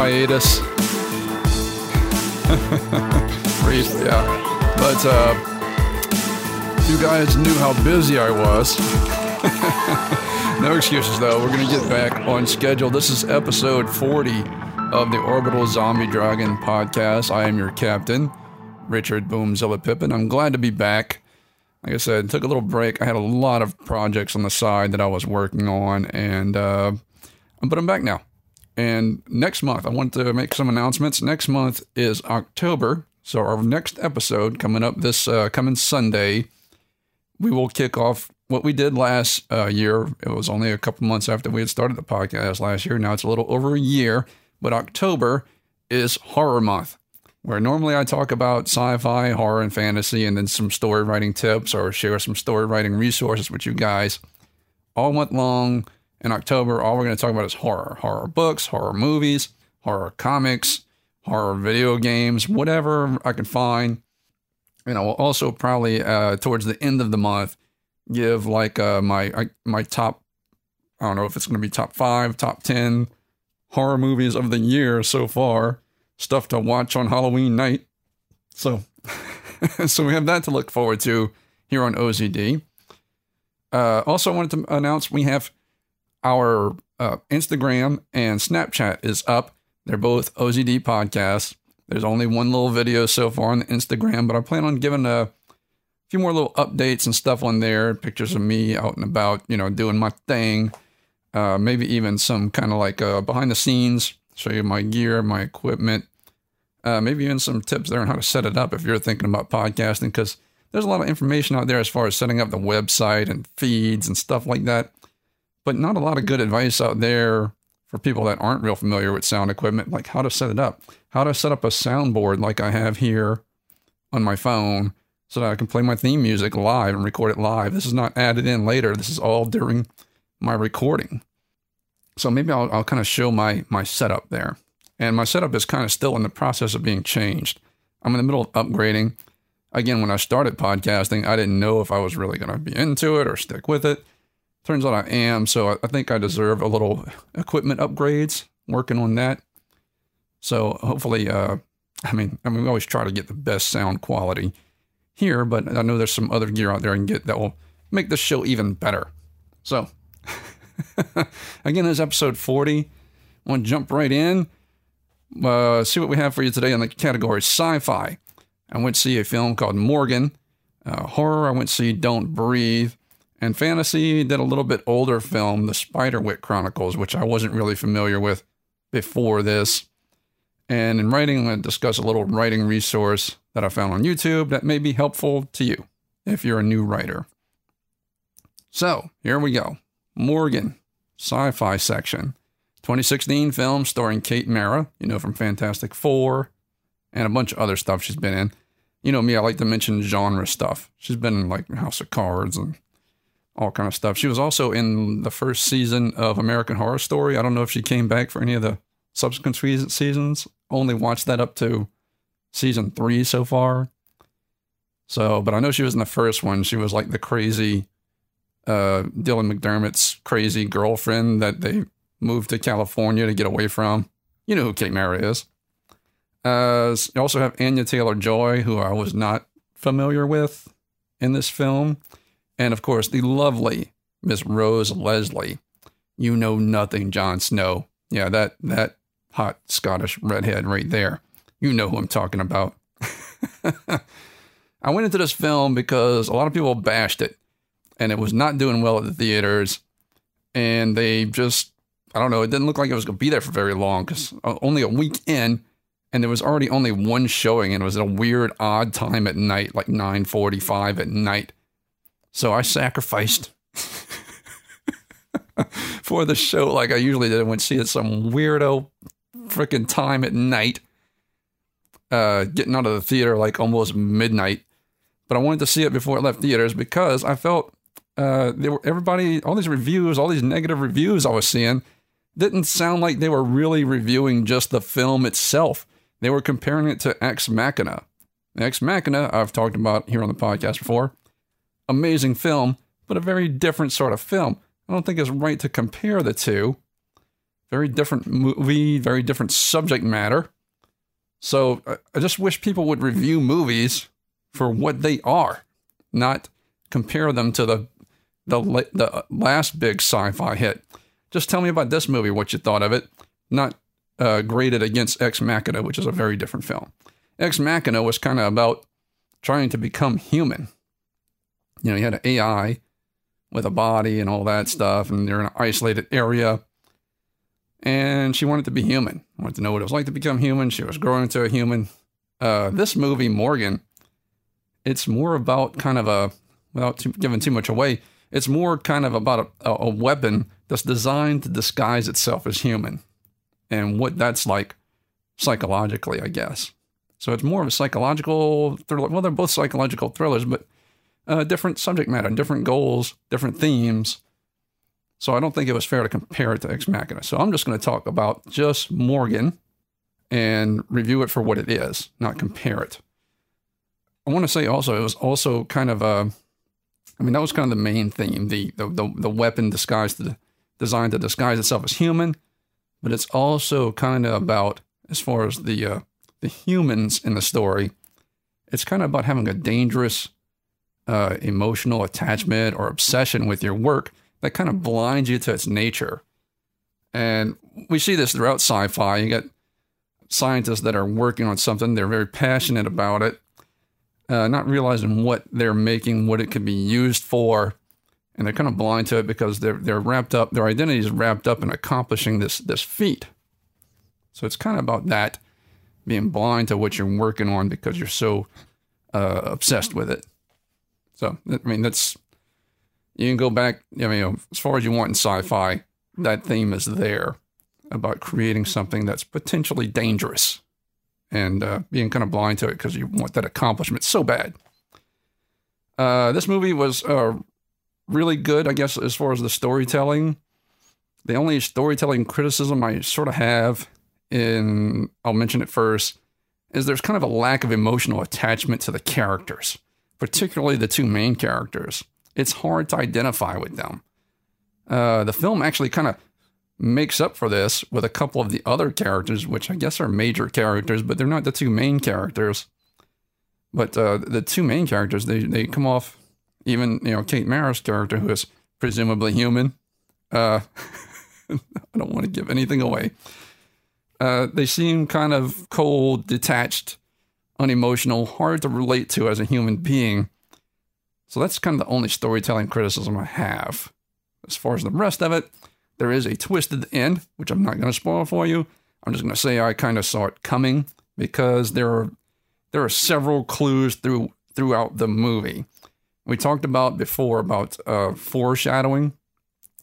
hiatus. yeah. But uh, you guys knew how busy I was. no excuses though. We're gonna get back on schedule. This is episode 40 of the Orbital Zombie Dragon podcast. I am your captain, Richard Boomzilla Pippin. I'm glad to be back. Like I said, took a little break. I had a lot of projects on the side that I was working on, and uh, but I'm back now. And next month, I want to make some announcements. Next month is October, so our next episode coming up this uh, coming Sunday, we will kick off what we did last uh, year. It was only a couple months after we had started the podcast last year. Now it's a little over a year, but October is horror month where normally I talk about sci fi, horror, and fantasy, and then some story writing tips or share some story writing resources with you guys. All month long in October, all we're going to talk about is horror horror books, horror movies, horror comics, horror video games, whatever I can find. And I will also probably, uh, towards the end of the month, give like uh, my my top, I don't know if it's going to be top five, top 10 horror movies of the year so far stuff to watch on Halloween night. So, so we have that to look forward to here on OZD. Uh, also, I wanted to announce we have our uh, Instagram and Snapchat is up. They're both OZD podcasts. There's only one little video so far on the Instagram, but I plan on giving a few more little updates and stuff on there. Pictures of me out and about, you know, doing my thing. Uh, maybe even some kind of like uh, behind the scenes, show you my gear, my equipment, uh, maybe even some tips there on how to set it up if you're thinking about podcasting, because there's a lot of information out there as far as setting up the website and feeds and stuff like that, but not a lot of good advice out there for people that aren't real familiar with sound equipment, like how to set it up, how to set up a soundboard like I have here on my phone so that I can play my theme music live and record it live. This is not added in later. This is all during my recording. So maybe I'll, I'll kind of show my my setup there and my setup is kind of still in the process of being changed. I'm in the middle of upgrading. Again, when I started podcasting, I didn't know if I was really going to be into it or stick with it. Turns out I am, so I think I deserve a little equipment upgrades. Working on that. So hopefully, uh, I mean, I mean, we always try to get the best sound quality here, but I know there's some other gear out there I can get that will make this show even better. So, again, this is episode 40. I want to jump right in uh, see what we have for you today in the category sci-fi. I went to see a film called Morgan. Uh, horror, I went to see Don't Breathe. And fantasy did a little bit older film, The Spiderwick Chronicles, which I wasn't really familiar with before this. And in writing, I'm going to discuss a little writing resource that I found on YouTube that may be helpful to you if you're a new writer. So here we go Morgan, sci fi section. 2016 film starring Kate Mara, you know, from Fantastic Four and a bunch of other stuff she's been in. You know me, I like to mention genre stuff. She's been in like House of Cards and all kind of stuff. She was also in the first season of American Horror Story. I don't know if she came back for any of the subsequent seasons. Only watched that up to season three so far. So, but I know she was in the first one. She was like the crazy uh, Dylan McDermott's crazy girlfriend that they moved to California to get away from. You know who Kate Mara is. Uh, you also have Anya Taylor Joy, who I was not familiar with in this film. And of course, the lovely Miss Rose Leslie. You know nothing, Jon Snow. Yeah, that, that hot Scottish redhead right there. You know who I'm talking about. I went into this film because a lot of people bashed it and it was not doing well at the theaters. And they just I don't know. It didn't look like it was going to be there for very long because uh, only a week in, and there was already only one showing, and it was at a weird, odd time at night, like nine forty-five at night. So I sacrificed for the show, like I usually did. I went see it some weirdo freaking time at night, uh, getting out of the theater like almost midnight. But I wanted to see it before it left theaters because I felt uh, there were everybody, all these reviews, all these negative reviews I was seeing didn't sound like they were really reviewing just the film itself. They were comparing it to Ex Machina. Ex Machina, I've talked about here on the podcast before. Amazing film, but a very different sort of film. I don't think it's right to compare the two. Very different movie, very different subject matter. So I just wish people would review movies for what they are, not compare them to the the the last big sci-fi hit. Just tell me about this movie, what you thought of it, not uh, graded against Ex Machina, which is a very different film. Ex Machina was kind of about trying to become human. You know, you had an AI with a body and all that stuff, and they're in an isolated area. And she wanted to be human, wanted to know what it was like to become human. She was growing into a human. Uh, this movie, Morgan, it's more about kind of a, without too, giving too much away, it's more kind of about a, a weapon that's designed to disguise itself as human and what that's like psychologically, I guess. So it's more of a psychological thriller. Well, they're both psychological thrillers, but uh, different subject matter, different goals, different themes. So I don't think it was fair to compare it to Ex Machina. So I'm just going to talk about just Morgan and review it for what it is, not compare it. I want to say also it was also kind of a, I mean that was kind of the main theme, the the the, the weapon disguised to, designed to disguise itself as human, but it's also kind of about as far as the uh, the humans in the story, it's kind of about having a dangerous uh, emotional attachment or obsession with your work that kind of blinds you to its nature. And we see this throughout sci fi. You get scientists that are working on something, they're very passionate about it, uh, not realizing what they're making, what it could be used for. And they're kind of blind to it because they're, they're wrapped up, their identity is wrapped up in accomplishing this, this feat. So it's kind of about that being blind to what you're working on because you're so uh, obsessed with it. So, I mean, that's, you can go back, I mean, as far as you want in sci fi, that theme is there about creating something that's potentially dangerous and uh, being kind of blind to it because you want that accomplishment so bad. Uh, this movie was uh, really good, I guess, as far as the storytelling. The only storytelling criticism I sort of have in, I'll mention it first, is there's kind of a lack of emotional attachment to the characters, particularly the two main characters. It's hard to identify with them. Uh, the film actually kind of makes up for this with a couple of the other characters, which I guess are major characters, but they're not the two main characters. But uh, the two main characters, they, they come off, even, you know, Kate Mara's character, who is presumably human. Uh, I don't want to give anything away. Uh, they seem kind of cold, detached, unemotional, hard to relate to as a human being. So that's kind of the only storytelling criticism I have. As far as the rest of it, there is a twist at the end, which I'm not going to spoil for you. I'm just going to say I kind of saw it coming because there are there are several clues through throughout the movie. We talked about before about uh, foreshadowing.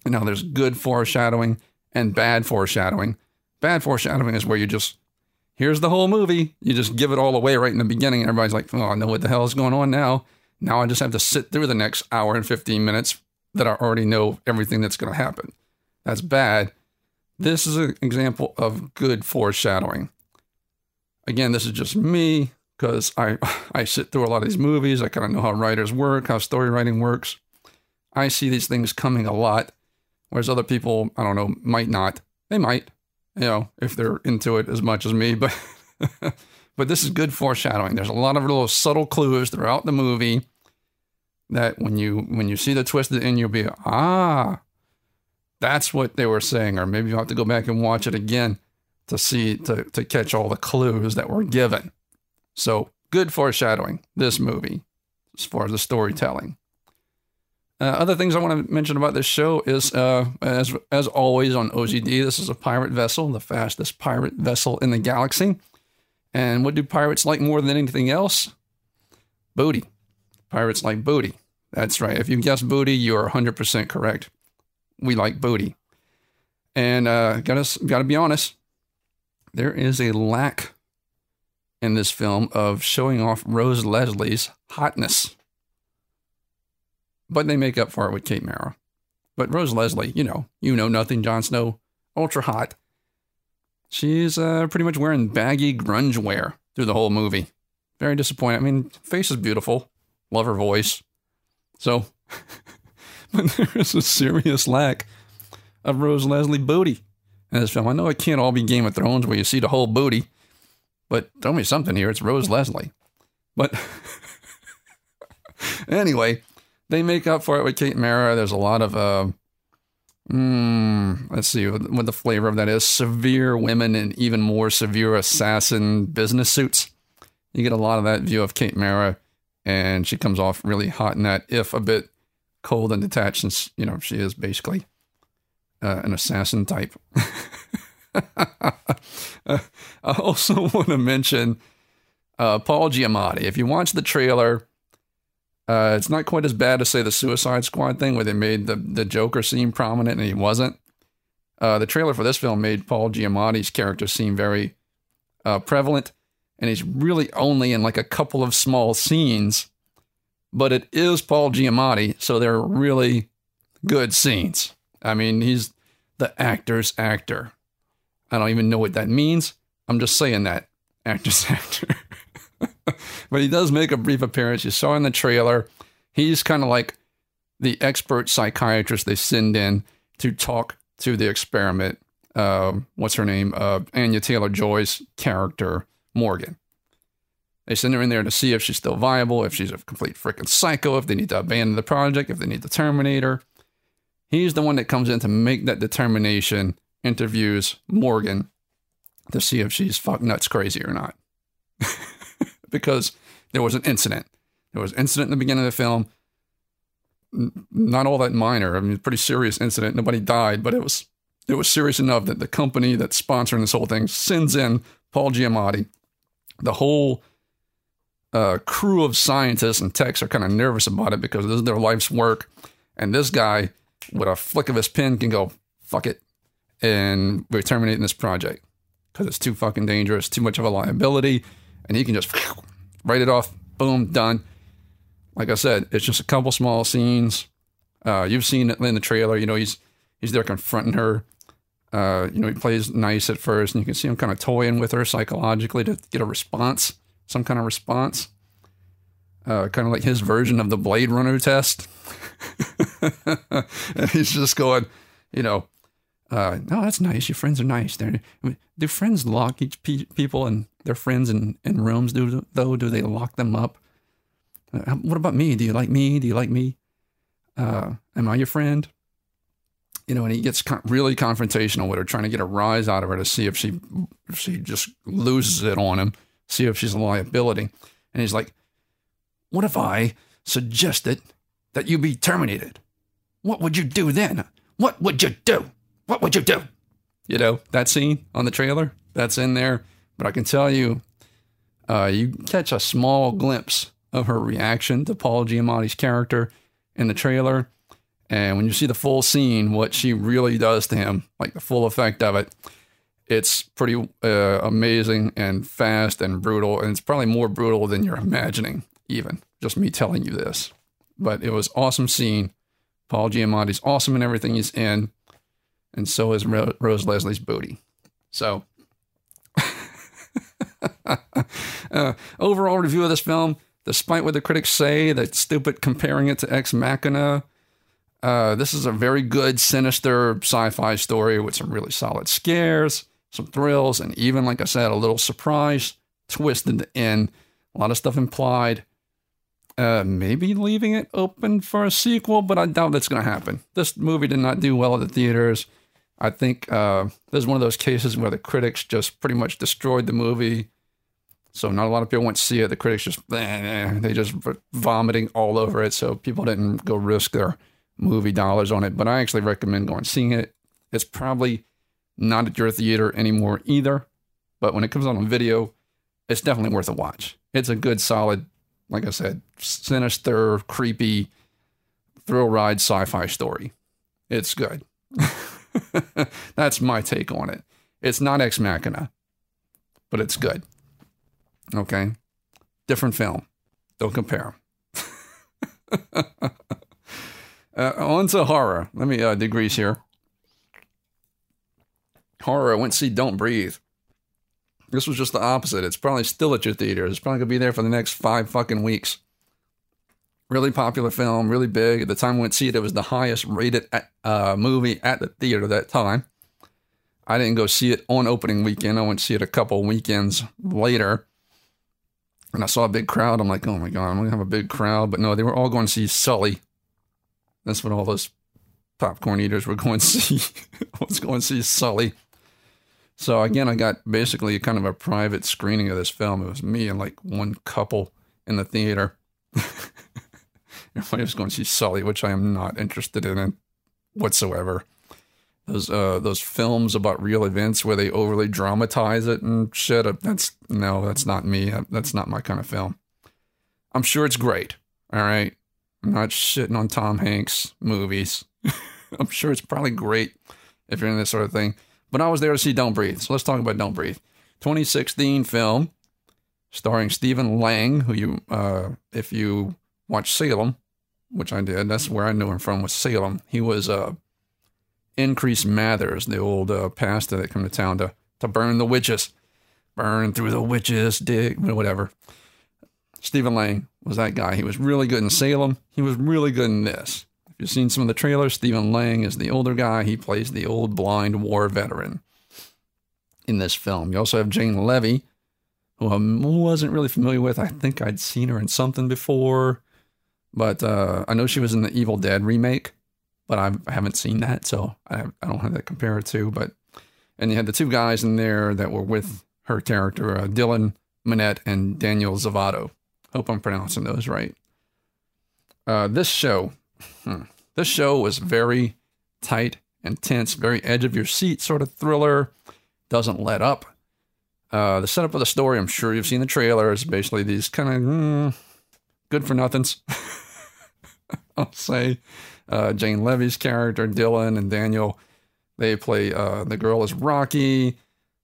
Now there's good foreshadowing and bad foreshadowing. Bad foreshadowing is where you just, here's the whole movie. You just give it all away right in the beginning. And everybody's like, oh, I know what the hell is going on now. Now I just have to sit through the next hour and 15 minutes that I already know everything that's going to happen. That's bad. This is an example of good foreshadowing. Again, this is just me because I, I sit through a lot of these movies. I kind of know how writers work, how story writing works. I see these things coming a lot, whereas other people, I don't know, might not. They might you know, if they're into it as much as me, but but this is good foreshadowing. There's a lot of little subtle clues throughout the movie that when you when you see the twist at the end, you'll be ah, that's what they were saying, or maybe you'll have to go back and watch it again to see to to catch all the clues that were given. So good foreshadowing this movie as far as the storytelling. Uh, other things I want to mention about this show is, uh, as as always on OZD, this is a pirate vessel, the fastest pirate vessel in the galaxy. And what do pirates like more than anything else? Booty. Pirates like booty. That's right. If you guess booty, you are 100% correct. We like booty. And uh, gotta gotta be honest, there is a lack in this film of showing off Rose Leslie's hotness but they make up for it with Kate Mara. But Rose Leslie, you know, you know nothing, Jon Snow, ultra hot. She's uh, pretty much wearing baggy grunge wear through the whole movie. Very disappointing. I mean, face is beautiful. Love her voice. So, but there is a serious lack of Rose Leslie booty in this film. I know it can't all be Game of Thrones where you see the whole booty, but tell me something here. It's Rose Leslie. But anyway, they make up for it with Kate Mara. There's a lot of, uh, mm, let's see what the flavor of that is severe women and even more severe assassin business suits. You get a lot of that view of Kate Mara, and she comes off really hot in that, if a bit cold and detached, since, you know, she is basically uh, an assassin type. uh, I also want to mention uh, Paul Giamatti. If you watch the trailer, uh, it's not quite as bad as say the Suicide Squad thing where they made the the Joker seem prominent and he wasn't. Uh, the trailer for this film made Paul Giamatti's character seem very uh, prevalent, and he's really only in like a couple of small scenes. But it is Paul Giamatti, so they're really good scenes. I mean, he's the actor's actor. I don't even know what that means. I'm just saying that actor's actor. but he does make a brief appearance. You saw in the trailer. He's kind of like the expert psychiatrist they send in to talk to the experiment. Uh, what's her name? Uh, Anya Taylor Joy's character, Morgan. They send her in there to see if she's still viable, if she's a complete freaking psycho, if they need to abandon the project, if they need to terminate her. He's the one that comes in to make that determination, interviews Morgan to see if she's fuck nuts crazy or not. because there was an incident. There was an incident in the beginning of the film. Not all that minor. I mean, pretty serious incident. Nobody died, but it was it was serious enough that the company that's sponsoring this whole thing sends in Paul Giamatti. The whole uh, crew of scientists and techs are kind of nervous about it because this is their life's work. And this guy, with a flick of his pen, can go, fuck it. And we're terminating this project because it's too fucking dangerous, too much of a liability and he can just write it off. Boom, done. Like I said, it's just a couple small scenes. Uh, you've seen it in the trailer. You know, he's he's there confronting her. Uh, you know, he plays nice at first, and you can see him kind of toying with her psychologically to get a response, some kind of response. Uh, kind of like his version of the Blade Runner test. and he's just going, you know, uh, no, that's nice. Your friends are nice. They're, do friends lock each pe- people and their friends in, in rooms? Do though? Do they lock them up? Uh, what about me? Do you like me? Do you like me? Uh, am I your friend? You know, and he gets con- really confrontational with her, trying to get a rise out of her to see if she if she just loses it on him, see if she's a liability. And he's like, "What if I suggested that you be terminated? What would you do then? What would you do?" What would you do? You know, that scene on the trailer, that's in there. But I can tell you, uh, you catch a small glimpse of her reaction to Paul Giamatti's character in the trailer. And when you see the full scene, what she really does to him, like the full effect of it, it's pretty uh, amazing and fast and brutal. And it's probably more brutal than you're imagining, even just me telling you this. But it was awesome scene. Paul Giamatti's awesome in everything he's in and so is Rose Leslie's booty. So, uh, overall review of this film, despite what the critics say, that stupid comparing it to Ex Machina, uh, this is a very good, sinister sci fi story with some really solid scares, some thrills, and even, like I said, a little surprise twist in the end. A lot of stuff implied. Uh, maybe leaving it open for a sequel, but I doubt that's going to happen. This movie did not do well at the theaters. I think uh, this is one of those cases where the critics just pretty much destroyed the movie. So not a lot of people went to see it. The critics just they just vomiting all over it. So people didn't go risk their movie dollars on it. But I actually recommend going seeing it. It's probably not at your theater anymore either. But when it comes on video, it's definitely worth a watch. It's a good, solid, like I said, sinister, creepy, thrill ride sci-fi story. It's good. That's my take on it. It's not Ex Machina, but it's good. Okay? Different film. Don't compare uh, on to horror. Let me uh, degrease here. Horror. I went to see Don't Breathe. This was just the opposite. It's probably still at your theater. It's probably gonna be there for the next five fucking weeks. Really popular film, really big. At the time went to see it, it was the highest rated uh, movie at the theater that time. I didn't go see it on opening weekend. I went to see it a couple weekends later. And I saw a big crowd. I'm like, oh my God, I'm going to have a big crowd. But no, they were all going to see Sully. That's what all those popcorn eaters were going to see. I was going to see Sully. So again, I got basically kind of a private screening of this film. It was me and like one couple in the theater. Everybody was going to see Sully, which I am not interested in whatsoever. Those uh, those films about real events where they overly dramatize it and shit. Uh, that's no, that's not me. Uh, that's not my kind of film. I'm sure it's great. All right, I'm not shitting on Tom Hanks movies. I'm sure it's probably great if you're in this sort of thing. But I was there to see Don't Breathe. So let's talk about Don't Breathe. 2016 film starring Stephen Lang, who you, uh, if you watch Salem, which I did, that's where I knew him from was Salem. He was uh, Increase Mathers, the old uh, pastor that came to town to, to burn the witches. Burn through the witches, dig, whatever. Stephen Lang was that guy. He was really good in Salem. He was really good in this. If you've seen some of the trailers, Stephen Lang is the older guy. He plays the old blind war veteran in this film. You also have Jane Levy, who I wasn't really familiar with. I think I'd seen her in something before, but uh, I know she was in the Evil Dead remake, but I haven't seen that, so I, I don't have that to compare it to. But and you had the two guys in there that were with her character, uh, Dylan Minnette and Daniel Zovatto. Hope I'm pronouncing those right. Uh, this show, hmm, this show was very tight and tense, very edge of your seat sort of thriller. Doesn't let up. Uh, the setup of the story, I'm sure you've seen the trailer, is basically these kind of mm, good for nothings. I'll say uh, Jane Levy's character, Dylan and Daniel, they play uh, the girl is Rocky.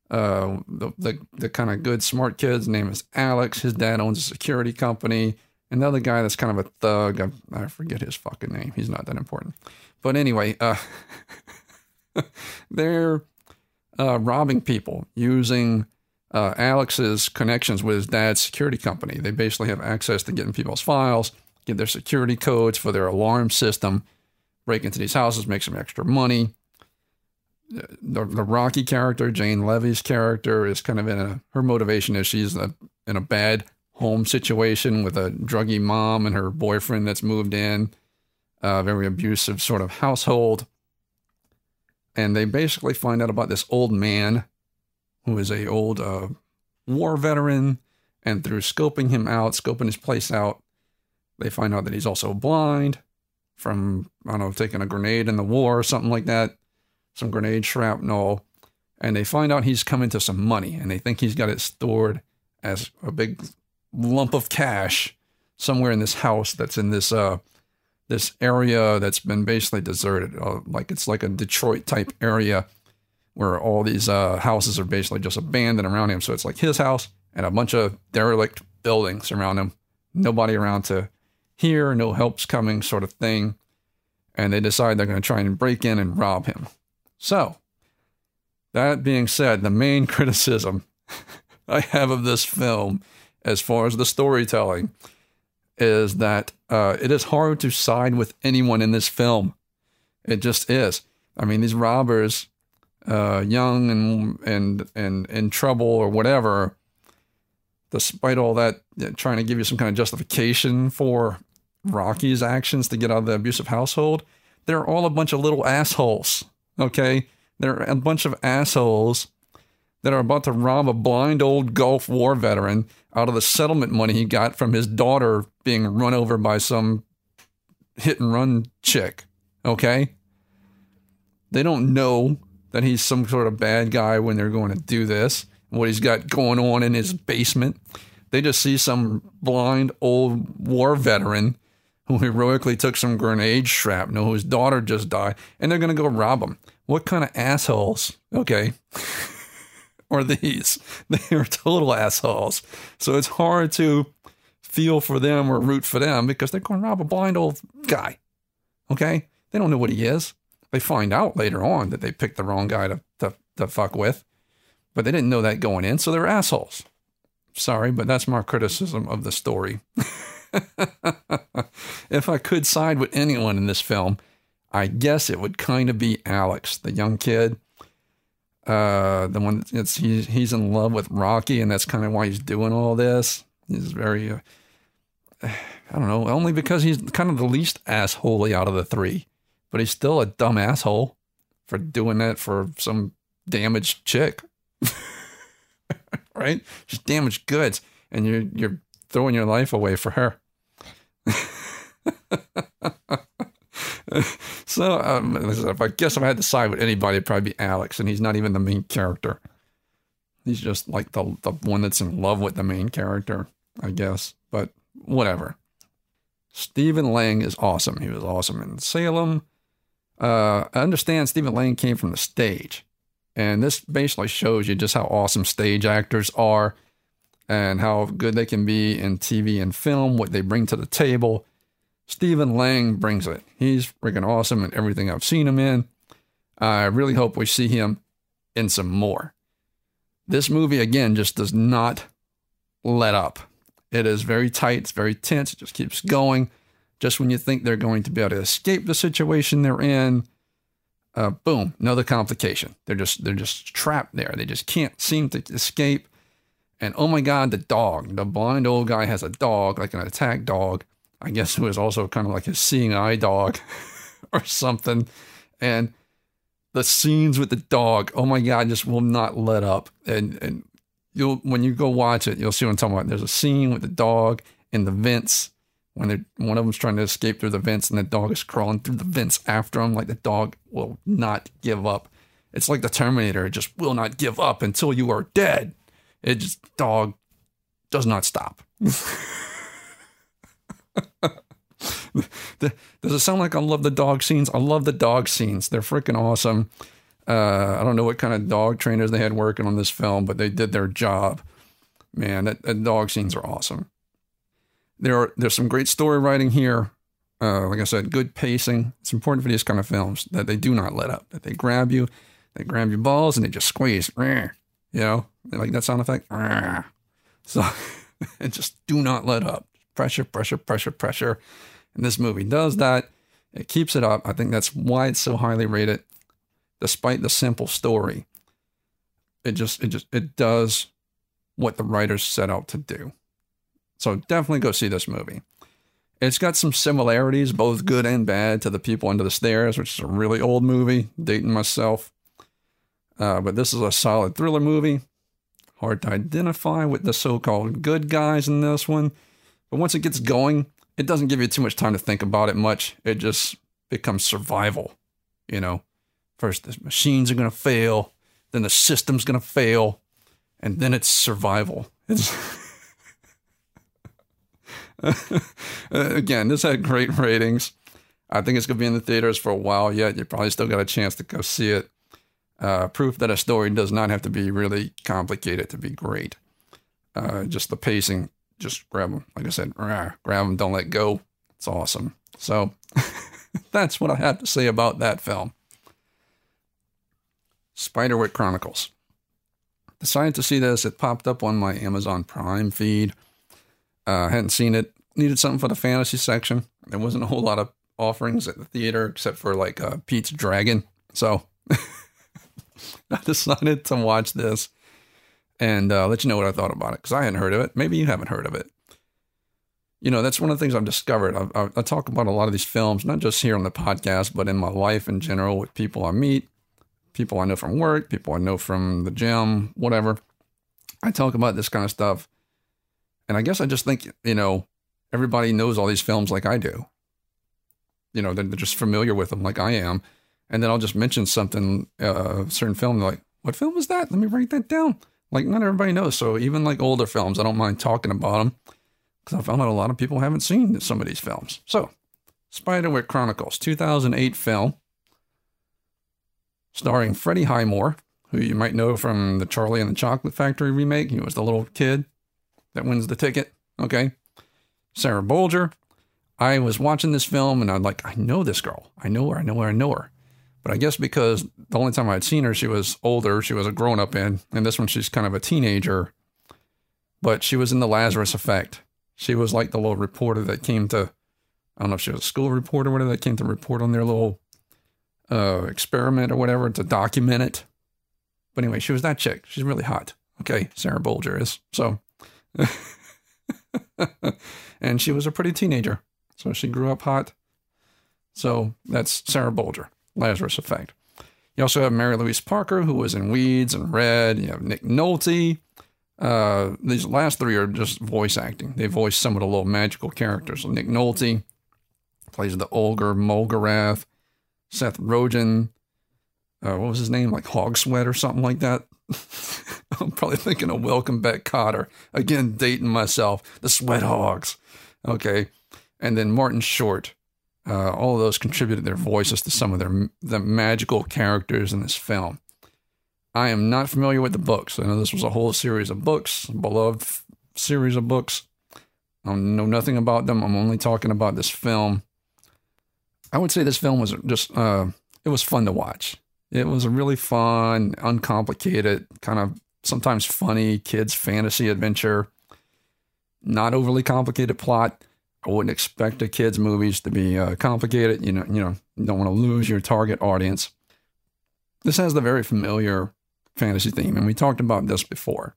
Uh, the the, the kind of good smart kid's name is Alex. His dad owns a security company. Another guy that's kind of a thug. I, I forget his fucking name. He's not that important. But anyway, uh, they're uh, robbing people using uh, Alex's connections with his dad's security company. They basically have access to getting people's files, get their security codes for their alarm system, break into these houses, make some extra money the, the Rocky character, Jane Levy's character, is kind of in a her motivation is she's a, in a bad home situation with a druggy mom and her boyfriend that's moved in, a very abusive sort of household. And they basically find out about this old man who is a old uh, war veteran. And through scoping him out, scoping his place out, they find out that he's also blind from, I don't know, taking a grenade in the war or something like that some grenade shrapnel, and they find out he's come into some money, and they think he's got it stored as a big lump of cash somewhere in this house that's in this uh this area that's been basically deserted, uh, like it's like a Detroit type area where all these uh, houses are basically just abandoned around him. So it's like his house and a bunch of derelict buildings around him. Nobody around to hear, no help's coming, sort of thing. And they decide they're going to try and break in and rob him. So, that being said, the main criticism I have of this film, as far as the storytelling, is that uh, it is hard to side with anyone in this film. It just is. I mean, these robbers, uh, young and and and in trouble or whatever, despite all that, trying to give you some kind of justification for Rocky's actions to get out of the abusive household, they're all a bunch of little assholes. Okay. They're a bunch of assholes that are about to rob a blind old Gulf War veteran out of the settlement money he got from his daughter being run over by some hit and run chick. Okay. They don't know that he's some sort of bad guy when they're going to do this, what he's got going on in his basement. They just see some blind old war veteran who heroically took some grenade shrapnel, whose daughter just died, and they're going to go rob him. What kind of assholes, okay, are these? They are total assholes. So it's hard to feel for them or root for them because they're going to rob a blind old guy, okay? They don't know what he is. They find out later on that they picked the wrong guy to, to, to fuck with, but they didn't know that going in, so they're assholes. Sorry, but that's my criticism of the story. if I could side with anyone in this film, I guess it would kind of be Alex, the young kid. Uh, the one that's he's he's in love with Rocky, and that's kind of why he's doing all this. He's very, uh, I don't know, only because he's kind of the least assholey out of the three, but he's still a dumb asshole for doing that for some damaged chick, right? She's damaged goods, and you're you're throwing your life away for her. so um, if I guess if I had to side with anybody, it'd probably be Alex, and he's not even the main character. He's just like the the one that's in love with the main character, I guess. But whatever. Stephen Lang is awesome. He was awesome in Salem. Uh, I understand Stephen Lang came from the stage, and this basically shows you just how awesome stage actors are, and how good they can be in TV and film. What they bring to the table Stephen Lang brings it. He's freaking awesome in everything I've seen him in. I really hope we see him in some more. This movie, again, just does not let up. It is very tight, it's very tense, it just keeps going. Just when you think they're going to be able to escape the situation they're in, uh, boom, another complication. They're just they're just trapped there. They just can't seem to escape. And oh my God, the dog, the blind old guy has a dog, like an attack dog, I guess it was also kind of like a seeing eye dog or something. And the scenes with the dog, oh my God, just will not let up. And and you'll when you go watch it, you'll see what I'm talking about. There's a scene with the dog in the vents when they're one of them's trying to escape through the vents and the dog is crawling through the vents after him. Like the dog will not give up. It's like the Terminator, it just will not give up until you are dead. It just dog does not stop. Does it sound like I love the dog scenes? I love the dog scenes. They're freaking awesome. Uh, I don't know what kind of dog trainers they had working on this film, but they did their job. Man, that, that dog scenes are awesome. There are there's some great story writing here. Uh, like I said, good pacing. It's important for these kind of films that they do not let up. That they grab you, they grab your balls, and they just squeeze. You know, they like that sound effect. So, and just do not let up pressure, pressure, pressure, pressure. And this movie does that. It keeps it up. I think that's why it's so highly rated, despite the simple story. It just, it just, it does what the writers set out to do. So definitely go see this movie. It's got some similarities, both good and bad, to The People Under the Stairs, which is a really old movie, dating myself. Uh, but this is a solid thriller movie. Hard to identify with the so called good guys in this one. But once it gets going, it doesn't give you too much time to think about it much. It just becomes survival. You know, first the machines are going to fail, then the system's going to fail, and then it's survival. It's Again, this had great ratings. I think it's going to be in the theaters for a while yet. You probably still got a chance to go see it. Uh, proof that a story does not have to be really complicated to be great. Uh, just the pacing just grab them. Like I said, grab them, don't let go. It's awesome. So that's what I have to say about that film. Spiderwick Chronicles. Decided to see this. It popped up on my Amazon Prime feed. Uh, hadn't seen it. Needed something for the fantasy section. There wasn't a whole lot of offerings at the theater except for like uh, Pete's Dragon. So I decided to watch this and uh, let you know what I thought about it because I hadn't heard of it. Maybe you haven't heard of it. You know, that's one of the things I've discovered. I, I, I talk about a lot of these films, not just here on the podcast, but in my life in general with people I meet, people I know from work, people I know from the gym, whatever. I talk about this kind of stuff. And I guess I just think, you know, everybody knows all these films like I do. You know, they're, they're just familiar with them like I am. And then I'll just mention something, uh, a certain film, like, what film was that? Let me write that down. Like not everybody knows. So even like older films, I don't mind talking about them because I found out a lot of people haven't seen some of these films. So Spiderwick Chronicles, 2008 film starring Freddie Highmore, who you might know from the Charlie and the Chocolate Factory remake. He was the little kid that wins the ticket. Okay. Sarah Bolger. I was watching this film and I'm like, I know this girl. I know her. I know her. I know her. But I guess because the only time I'd seen her, she was older. She was a grown up in. And this one, she's kind of a teenager. But she was in the Lazarus Effect. She was like the little reporter that came to I don't know if she was a school reporter or whatever that came to report on their little uh, experiment or whatever to document it. But anyway, she was that chick. She's really hot. Okay, Sarah Bolger is. So, and she was a pretty teenager. So she grew up hot. So that's Sarah Bolger, Lazarus Effect. You also have Mary Louise Parker, who was in Weeds and Red. You have Nick Nolte. Uh, these last three are just voice acting. They voice some of the little magical characters. Nick Nolte plays the Olger Mulgarath. Seth Rogen, uh, what was his name? Like Hog Sweat or something like that. I'm probably thinking of Welcome Back Kotter. Again, dating myself. The Sweat Hogs. Okay. And then Martin Short. Uh, all of those contributed their voices to some of their the magical characters in this film. I am not familiar with the books. I know this was a whole series of books, beloved series of books. I know nothing about them. I'm only talking about this film. I would say this film was just uh, it was fun to watch. It was a really fun, uncomplicated, kind of sometimes funny kids fantasy adventure. Not overly complicated plot. I wouldn't expect a kids' movies to be uh, complicated. You know, you know, you don't want to lose your target audience. This has the very familiar fantasy theme, and we talked about this before.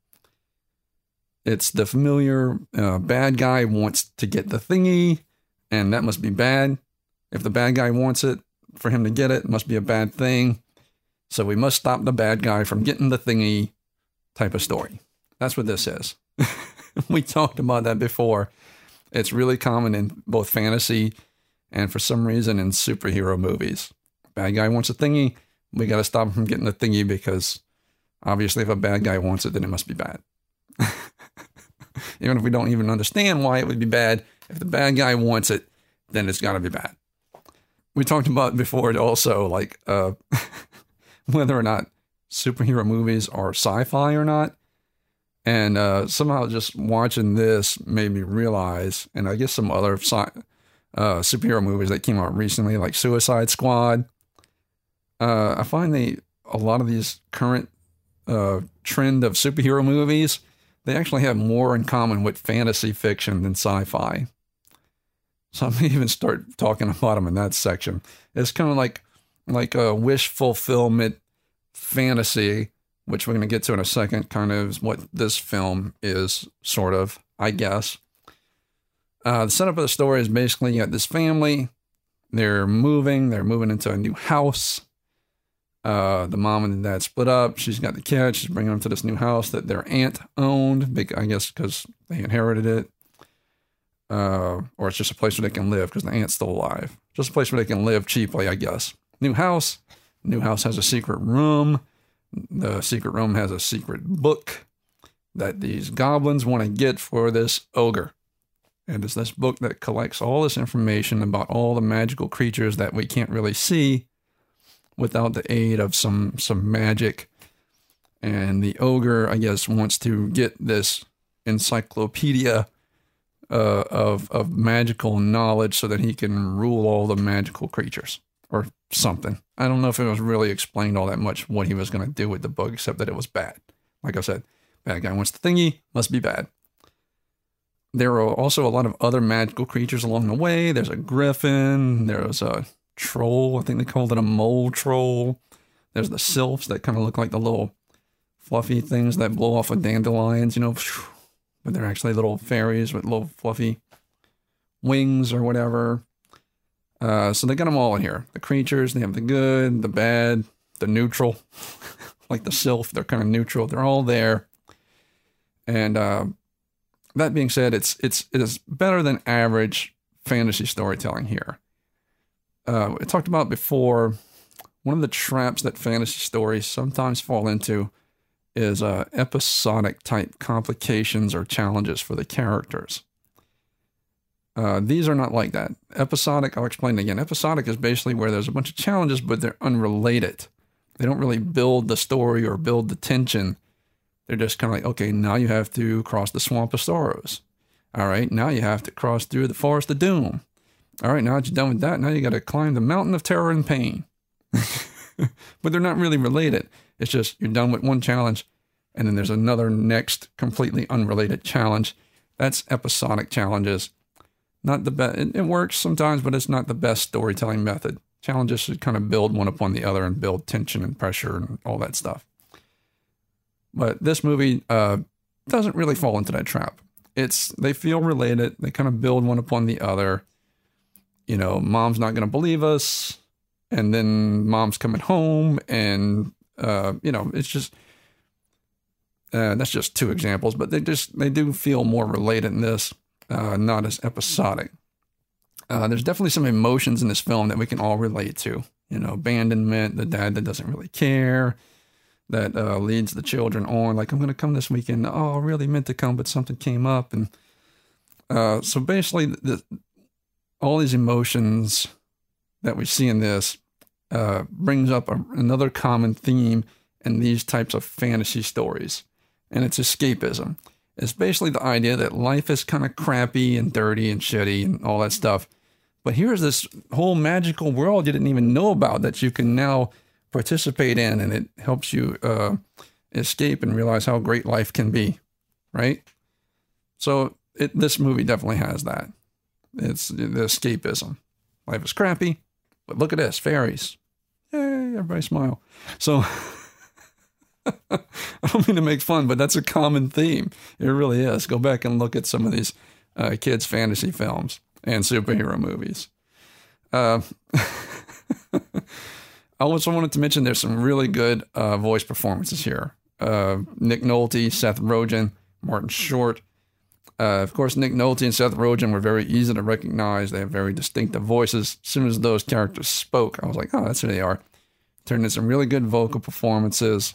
It's the familiar uh, bad guy wants to get the thingy, and that must be bad. If the bad guy wants it, for him to get it, it must be a bad thing. So we must stop the bad guy from getting the thingy type of story. That's what this is. we talked about that before. It's really common in both fantasy and for some reason in superhero movies. Bad guy wants a thingy, we got to stop him from getting the thingy because obviously if a bad guy wants it, then it must be bad. even if we don't even understand why it would be bad, if the bad guy wants it, then it's got to be bad. We talked about before it also like uh, whether or not superhero movies are sci-fi or not. And uh, somehow just watching this made me realize, and I guess some other sci- uh, superhero movies that came out recently, like Suicide Squad. Uh, I find they a lot of these current uh, trend of superhero movies, they actually have more in common with fantasy fiction than sci-fi. So I may even start talking about them in that section. It's kind of like like a wish fulfillment fantasy, which we're going to get to in a second. Kind of what this film is, sort of, I guess. Uh, the setup of the story is basically you got this family. They're moving. They're moving into a new house. Uh, the mom and dad split up. She's got the kids. She's bringing them to this new house that their aunt owned. I guess because they inherited it. Uh, or it's just a place where they can live because the aunt's still alive. Just a place where they can live cheaply, I guess. New house. New house has a secret room. The secret room has a secret book that these goblins want to get for this ogre. And it's this book that collects all this information about all the magical creatures that we can't really see without the aid of some some magic. And the ogre, I guess, wants to get this encyclopedia uh, of of magical knowledge so that he can rule all the magical creatures or something. I don't know if it was really explained all that much what he was going to do with the book, except that it was bad. Like I said, bad guy wants the thingy, must be bad. There are also a lot of other magical creatures along the way. There's a griffin. There's a troll. I think they called it a mole troll. There's the sylphs that kind of look like the little fluffy things that blow off of dandelions, you know, but they're actually little fairies with little fluffy wings or whatever. Uh, so they got them all in here. The creatures, they have the good, the bad, the neutral, like the sylph. They're kind of neutral. They're all there. And uh, that being said, it's it's it is better than average fantasy storytelling here uh, I talked about before, one of the traps that fantasy stories sometimes fall into is uh, episodic type complications or challenges for the characters. Uh, these are not like that. Episodic, I'll explain again. Episodic is basically where there's a bunch of challenges, but they're unrelated. They don't really build the story or build the tension. They're just kind of like, okay, now you have to cross the swamp of sorrows. All right, now you have to cross through the forest of doom. All right, now that you're done with that, now you got to climb the mountain of terror and pain. but they're not really related. It's just you're done with one challenge, and then there's another next completely unrelated challenge. That's episodic challenges. Not the best. It, it works sometimes, but it's not the best storytelling method. Challenges should kind of build one upon the other and build tension and pressure and all that stuff. But this movie uh, doesn't really fall into that trap. It's they feel related. They kind of build one upon the other. You know, mom's not going to believe us, and then mom's coming home, and uh, you know, it's just uh, that's just two examples, but they just they do feel more related in this, uh, not as episodic. Uh, there's definitely some emotions in this film that we can all relate to. You know, abandonment, the dad that doesn't really care, that uh, leads the children on. Like, I'm going to come this weekend. Oh, I really meant to come, but something came up, and uh, so basically, the, all these emotions that we see in this uh, brings up a, another common theme in these types of fantasy stories and it's escapism. It's basically the idea that life is kind of crappy and dirty and shitty and all that stuff. But here's this whole magical world you didn't even know about that you can now participate in, and it helps you uh, escape and realize how great life can be, right? So it, this movie definitely has that. It's the escapism. Life is crappy, but look at this fairies. Yay, everybody smile. So. I don't mean to make fun, but that's a common theme. It really is. Go back and look at some of these uh, kids' fantasy films and superhero movies. Uh, I also wanted to mention there's some really good uh, voice performances here. Uh, Nick Nolte, Seth Rogen, Martin Short. Uh, of course, Nick Nolte and Seth Rogen were very easy to recognize. They have very distinctive voices. As soon as those characters spoke, I was like, oh, that's who they are. Turned in some really good vocal performances.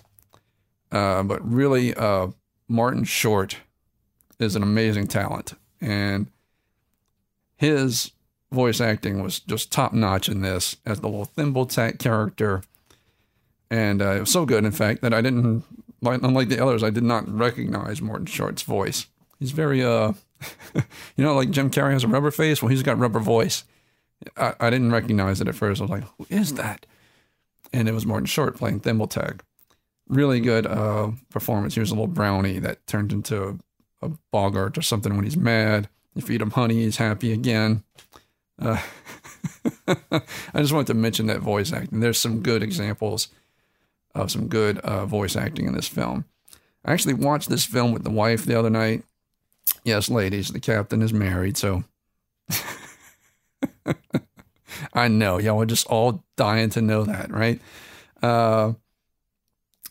Uh, but really, uh, Martin Short is an amazing talent, and his voice acting was just top notch in this as the little Thimbletack character, and uh, it was so good, in fact, that I didn't, like, unlike the others, I did not recognize Martin Short's voice. He's very, uh, you know, like Jim Carrey has a rubber face. Well, he's got rubber voice. I, I didn't recognize it at first. I was like, who is that? And it was Martin Short playing Thimbletack really good uh, performance. He was a little brownie that turned into a, a boggart or something when he's mad. You feed him honey, he's happy again. Uh, I just wanted to mention that voice acting. There's some good examples of some good uh, voice acting in this film. I actually watched this film with the wife the other night. Yes, ladies, the captain is married, so I know y'all are just all dying to know that, right? Uh,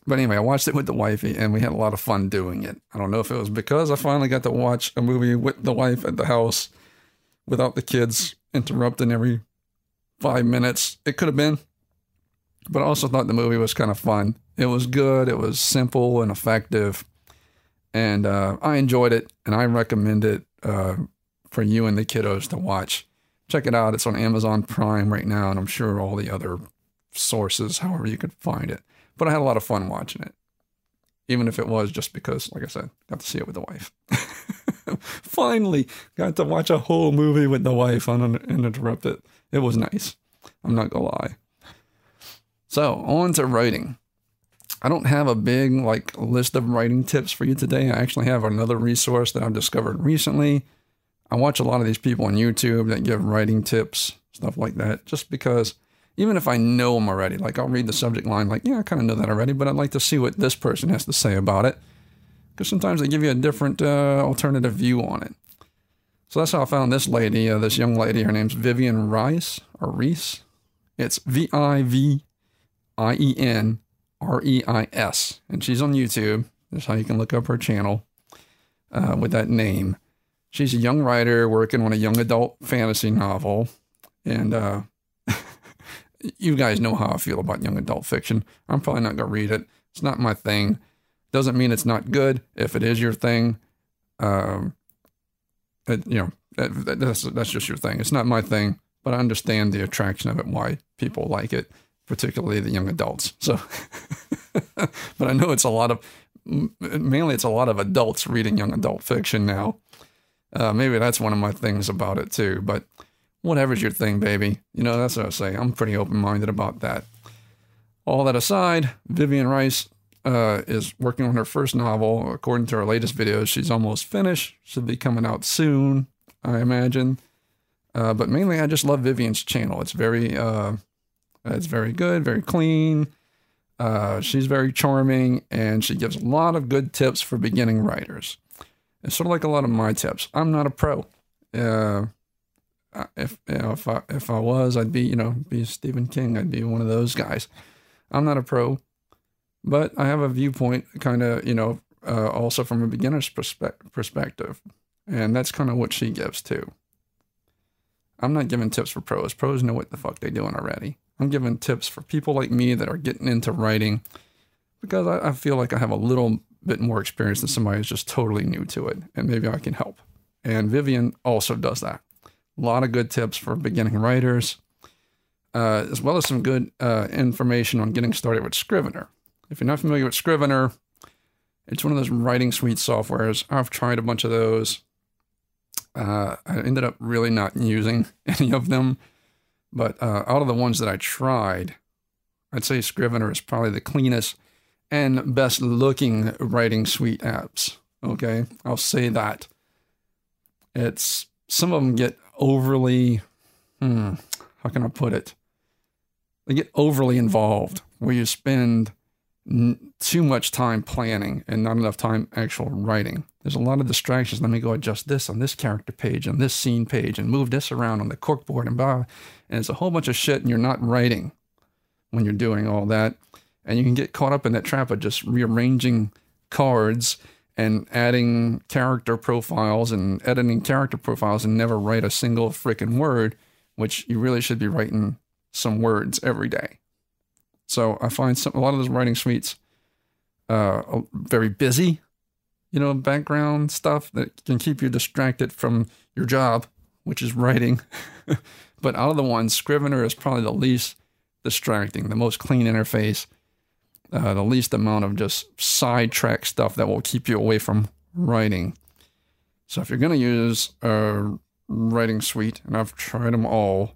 but anyway, I watched it with the wifey and we had a lot of fun doing it. I don't know if it was because I finally got to watch a movie with the wife at the house without the kids interrupting every five minutes. It could have been. But I also thought the movie was kind of fun. It was good, it was simple and effective. And uh, I enjoyed it and I recommend it uh, for you and the kiddos to watch. Check it out. It's on Amazon Prime right now, and I'm sure all the other sources, however you could find it. But I had a lot of fun watching it, even if it was just because, like I said, got to see it with the wife. Finally, got to watch a whole movie with the wife uninterrupted. It It was nice. I'm not gonna lie. So on to writing. I don't have a big like list of writing tips for you today. I actually have another resource that I've discovered recently. I watch a lot of these people on YouTube that give writing tips, stuff like that, just because even if I know them already, like I'll read the subject line, like, yeah, I kind of know that already, but I'd like to see what this person has to say about it. Because sometimes they give you a different uh, alternative view on it. So that's how I found this lady, uh, this young lady. Her name's Vivien Rice or Reese. It's V I V I E N R E I S. And she's on YouTube. That's how you can look up her channel uh, with that name. She's a young writer working on a young adult fantasy novel. And uh, you guys know how I feel about young adult fiction. I'm probably not going to read it. It's not my thing. Doesn't mean it's not good. If it is your thing, um, it, you know, that, that's, that's just your thing. It's not my thing, but I understand the attraction of it, why people like it, particularly the young adults. So, but I know it's a lot of, mainly it's a lot of adults reading young adult fiction now. Uh, maybe that's one of my things about it too. But whatever's your thing, baby. You know, that's what I say. I'm pretty open minded about that. All that aside, Vivien Reis uh, is working on her first novel. According to her latest videos, she's almost finished. Should be coming out soon, I imagine. Uh, but mainly, I just love Vivien's channel. It's very, uh, it's very good, very clean. Uh, she's very charming, and she gives a lot of good tips for beginning writers. It's sort of like a lot of my tips. I'm not a pro. If if I if I was, I'd be you know be Stephen King. I'd be one of those guys. I'm not a pro, but I have a viewpoint, kind of you know, uh, also from a beginner's perspe- perspective, and that's kind of what she gives too. I'm not giving tips for pros. Pros know what the fuck they're doing already. I'm giving tips for people like me that are getting into writing because I, I feel like I have a little bit more experience than somebody who's just totally new to it, and maybe I can help. And Vivien also does that. A lot of good tips for beginning writers, uh, as well as some good uh, information on getting started with Scrivener. If you're not familiar with Scrivener, it's one of those writing suite softwares. I've tried a bunch of those. Uh, I ended up really not using any of them, but uh, out of the ones that I tried, I'd say Scrivener is probably the cleanest and best looking writing suite apps. Okay, I'll say that. It's some of them get overly, hmm, how can I put it? They get overly involved where you spend n- too much time planning and not enough time actual writing. There's a lot of distractions. Let me go adjust this on this character page, on this scene page, and move this around on the corkboard and blah. And it's a whole bunch of shit, and you're not writing when you're doing all that. And you can get caught up in that trap of just rearranging cards and adding character profiles and editing character profiles and never write a single freaking word, which you really should be writing some words every day. So I find some, a lot of those writing suites uh, very busy, you know, background stuff that can keep you distracted from your job, which is writing. but out of the ones, Scrivener is probably the least distracting, the most clean interface uh, the least amount of just sidetrack stuff that will keep you away from writing. So if you're going to use a writing suite, and I've tried them all,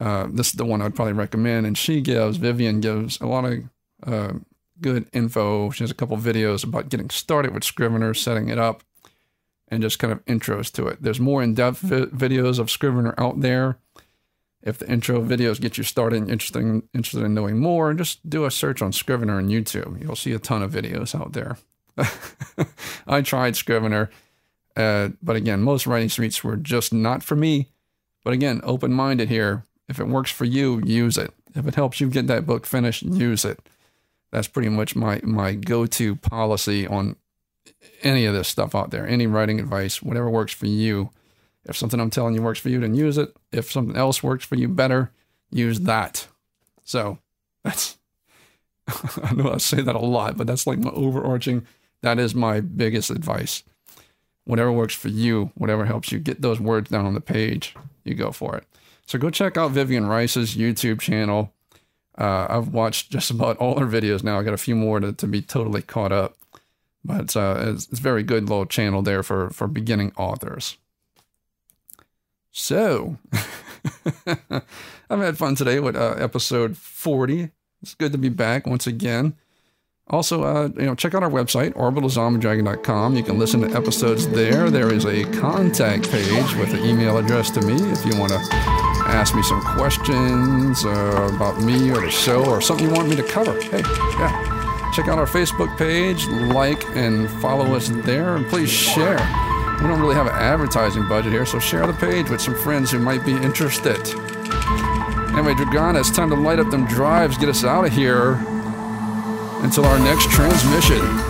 uh, this is the one I'd probably recommend. And she gives, Vivien gives a lot of uh, good info. She has a couple videos about getting started with Scrivener, setting it up, and just kind of intros to it. There's more in depth vi- videos of Scrivener out there if the intro videos get you started and interested in, interested in knowing more, just do a search on Scrivener on YouTube. You'll see a ton of videos out there. I tried Scrivener, uh, but again, most writing suites were just not for me. But again, open minded here. If it works for you, use it. If it helps you get that book finished, use it. That's pretty much my, my go to policy on any of this stuff out there. Any writing advice, whatever works for you if something I'm telling you works for you, then use it. If something else works for you better, use that. So that's, I know I say that a lot, but that's like my overarching, that is my biggest advice. Whatever works for you, whatever helps you get those words down on the page, you go for it. So go check out Vivien Reis's YouTube channel. Uh, I've watched just about all her videos now. I got a few more to, to be totally caught up, but uh, it's, it's very good little channel there for for beginning authors. So, I've had fun today with uh, episode 40. It's good to be back once again. Also, uh, you know, check out our website, orbitalzombiedragon.com. You can listen to episodes there. There is a contact page with an email address to me if you want to ask me some questions uh, about me or the show or something you want me to cover. Hey, yeah. Check out our Facebook page, like and follow us there, and please share. We don't really have an advertising budget here, so share the page with some friends who might be interested. Anyway, Dragana, it's time to light up them drives, get us out of here until our next transmission.